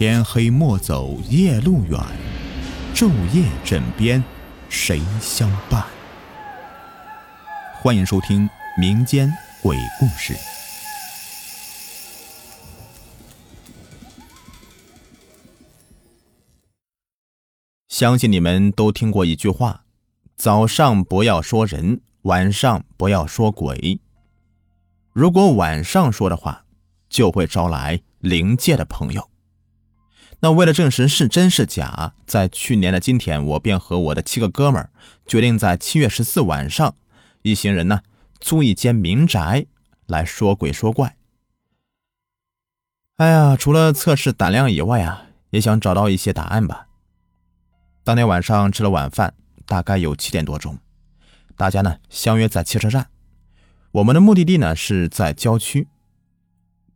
天黑莫走夜路远，昼夜枕边谁相伴？欢迎收听民间鬼故事。相信你们都听过一句话：早上不要说人，晚上不要说鬼。如果晚上说的话，就会招来灵界的朋友。那为了证实是真是假，在去年的今天，我便和我的七个哥们儿决定在七月十四晚上，一行人呢租一间民宅来说鬼说怪。哎呀，除了测试胆量以外啊，也想找到一些答案吧。当天晚上吃了晚饭，大概有七点多钟，大家呢相约在汽车站。我们的目的地呢是在郊区。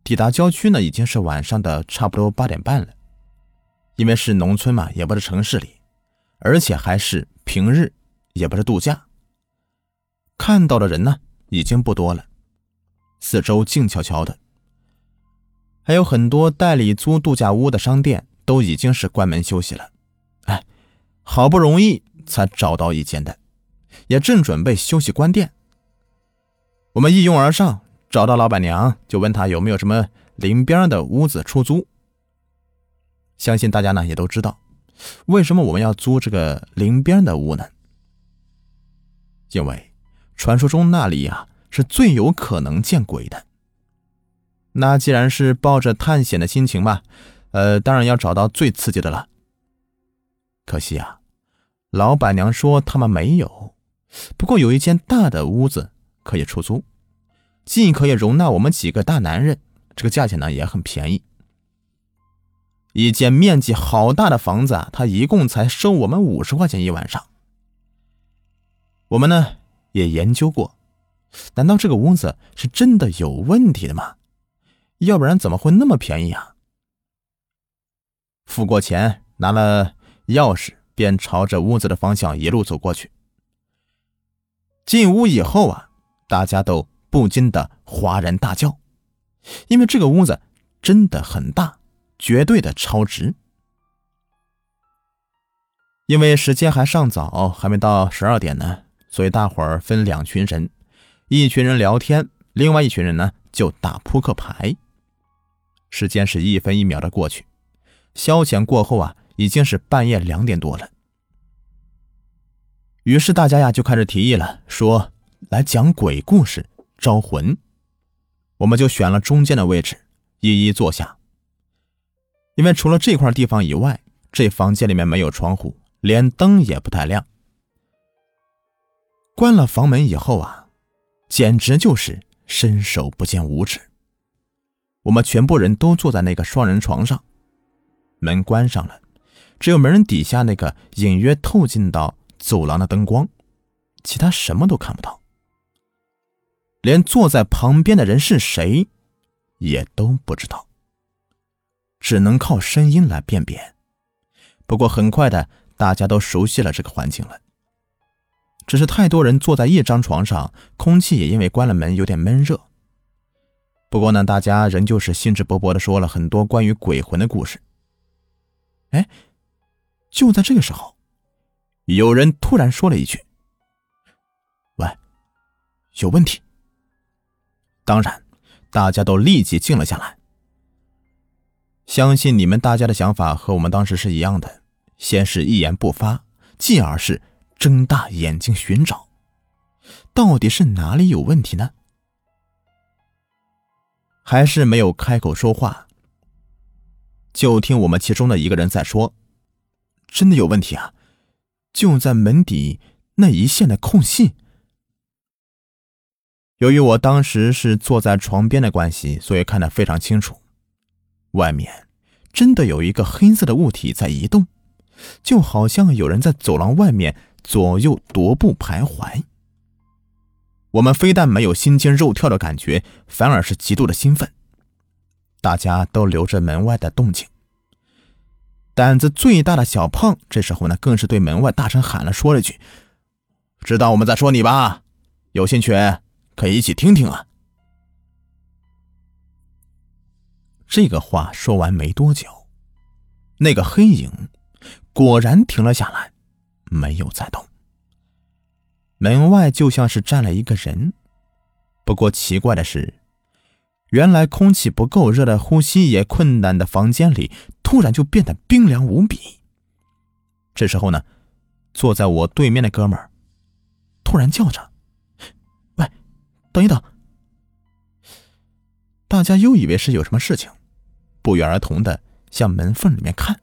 抵达郊区呢，已经是晚上的差不多八点半了。因为是农村嘛，也不是城市里，而且还是平日，也不是度假。看到的人呢，已经不多了，四周静悄悄的。还有很多代理租度假屋的商店都已经是关门休息了。哎，好不容易才找到一间的，也正准备休息关店。我们一拥而上，找到老板娘，就问她有没有什么邻边的屋子出租。相信大家呢也都知道，为什么我们要租这个林边的屋呢？因为传说中那里呀是最有可能见鬼的。那既然是抱着探险的心情嘛，呃，当然要找到最刺激的了。可惜啊，老板娘说他们没有，不过有一间大的屋子可以出租，既可以容纳我们几个大男人，这个价钱呢也很便宜。一间面积好大的房子，他一共才收我们五十块钱一晚上。我们呢也研究过，难道这个屋子是真的有问题的吗？要不然怎么会那么便宜啊？付过钱，拿了钥匙，便朝着屋子的方向一路走过去。进屋以后啊，大家都不禁的哗然大叫，因为这个屋子真的很大。绝对的超值，因为时间还尚早，还没到十二点呢，所以大伙儿分两群人，一群人聊天，另外一群人呢就打扑克牌。时间是一分一秒的过去，消遣过后啊，已经是半夜两点多了。于是大家呀就开始提议了，说来讲鬼故事招魂。我们就选了中间的位置，一一坐下。因为除了这块地方以外，这房间里面没有窗户，连灯也不太亮。关了房门以后啊，简直就是伸手不见五指。我们全部人都坐在那个双人床上，门关上了，只有门底下那个隐约透进到走廊的灯光，其他什么都看不到，连坐在旁边的人是谁，也都不知道。只能靠声音来辨别，不过很快的，大家都熟悉了这个环境了。只是太多人坐在一张床上，空气也因为关了门有点闷热。不过呢，大家仍旧是兴致勃勃的说了很多关于鬼魂的故事。哎，就在这个时候，有人突然说了一句：“喂，有问题。”当然，大家都立即静了下来。相信你们大家的想法和我们当时是一样的，先是一言不发，继而是睁大眼睛寻找，到底是哪里有问题呢？还是没有开口说话，就听我们其中的一个人在说：“真的有问题啊，就在门底那一线的空隙。”由于我当时是坐在床边的关系，所以看得非常清楚。外面真的有一个黑色的物体在移动，就好像有人在走廊外面左右踱步徘徊。我们非但没有心惊肉跳的感觉，反而是极度的兴奋。大家都留着门外的动静。胆子最大的小胖这时候呢，更是对门外大声喊了，说了句：“知道我们在说你吧？有兴趣可以一起听听啊。”这个话说完没多久，那个黑影果然停了下来，没有再动。门外就像是站了一个人，不过奇怪的是，原来空气不够热的、呼吸也困难的房间里，突然就变得冰凉无比。这时候呢，坐在我对面的哥们儿突然叫着：“喂，等一等！”大家又以为是有什么事情，不约而同的向门缝里面看。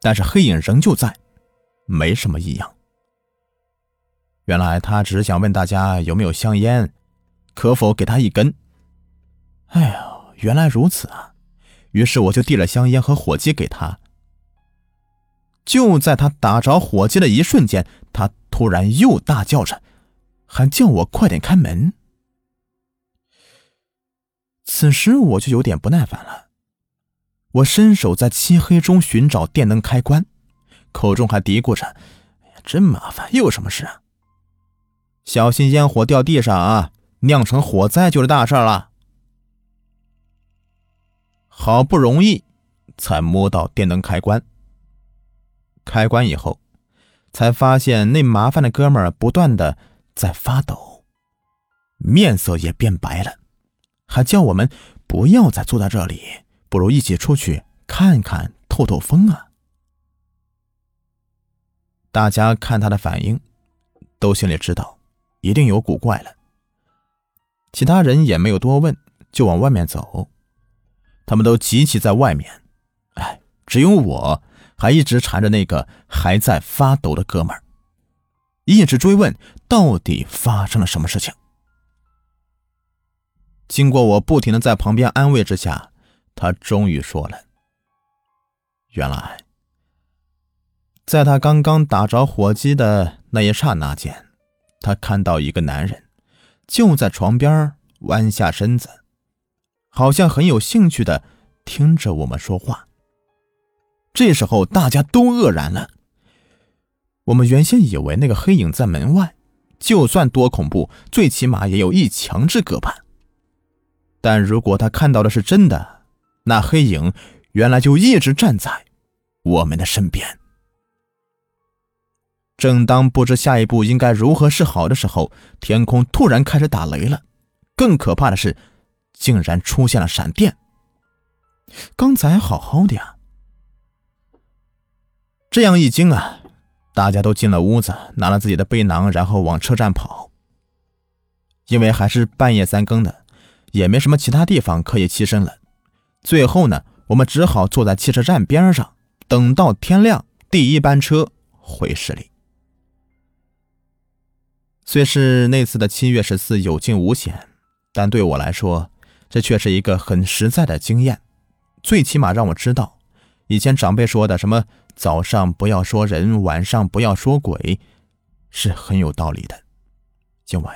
但是黑影仍旧在，没什么异样。原来他只是想问大家有没有香烟，可否给他一根。哎呀，原来如此啊！于是我就递了香烟和火机给他。就在他打着火机的一瞬间，他突然又大叫着，还叫我快点开门。此时我就有点不耐烦了。我伸手在漆黑中寻找电灯开关，口中还嘀咕着：“，真麻烦，又有什么事啊？小心烟火掉地上啊，酿成火灾就是大事了。”好不容易才摸到电灯开关，开关以后，才发现那麻烦的哥们儿不断的在发抖，面色也变白了，还叫我们不要再坐在这里。不如一起出去看看，透透风啊！大家看他的反应，都心里知道一定有古怪了。其他人也没有多问，就往外面走。他们都集齐在外面，哎，只有我还一直缠着那个还在发抖的哥们儿，一直追问到底发生了什么事情。经过我不停的在旁边安慰之下。他终于说了：“原来，在他刚刚打着火机的那一刹那间，他看到一个男人就在床边弯下身子，好像很有兴趣的听着我们说话。这时候，大家都愕然了。我们原先以为那个黑影在门外，就算多恐怖，最起码也有一墙之隔吧。但如果他看到的是真的，那黑影原来就一直站在我们的身边。正当不知下一步应该如何是好的时候，天空突然开始打雷了。更可怕的是，竟然出现了闪电。刚才好好的呀！这样一惊啊，大家都进了屋子，拿了自己的背囊，然后往车站跑。因为还是半夜三更的，也没什么其他地方可以栖身了。最后呢，我们只好坐在汽车站边上，等到天亮，第一班车回市里。虽是那次的七月十四有惊无险，但对我来说，这却是一个很实在的经验。最起码让我知道，以前长辈说的什么“早上不要说人，晚上不要说鬼”，是很有道理的。因为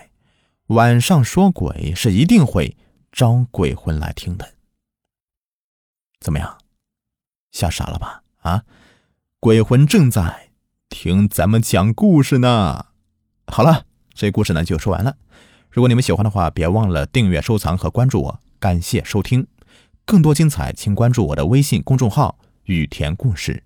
晚上说鬼是一定会招鬼魂来听的。怎么样，吓傻了吧？啊，鬼魂正在听咱们讲故事呢。好了，这故事呢就说完了。如果你们喜欢的话，别忘了订阅、收藏和关注我。感谢收听，更多精彩，请关注我的微信公众号“雨田故事”。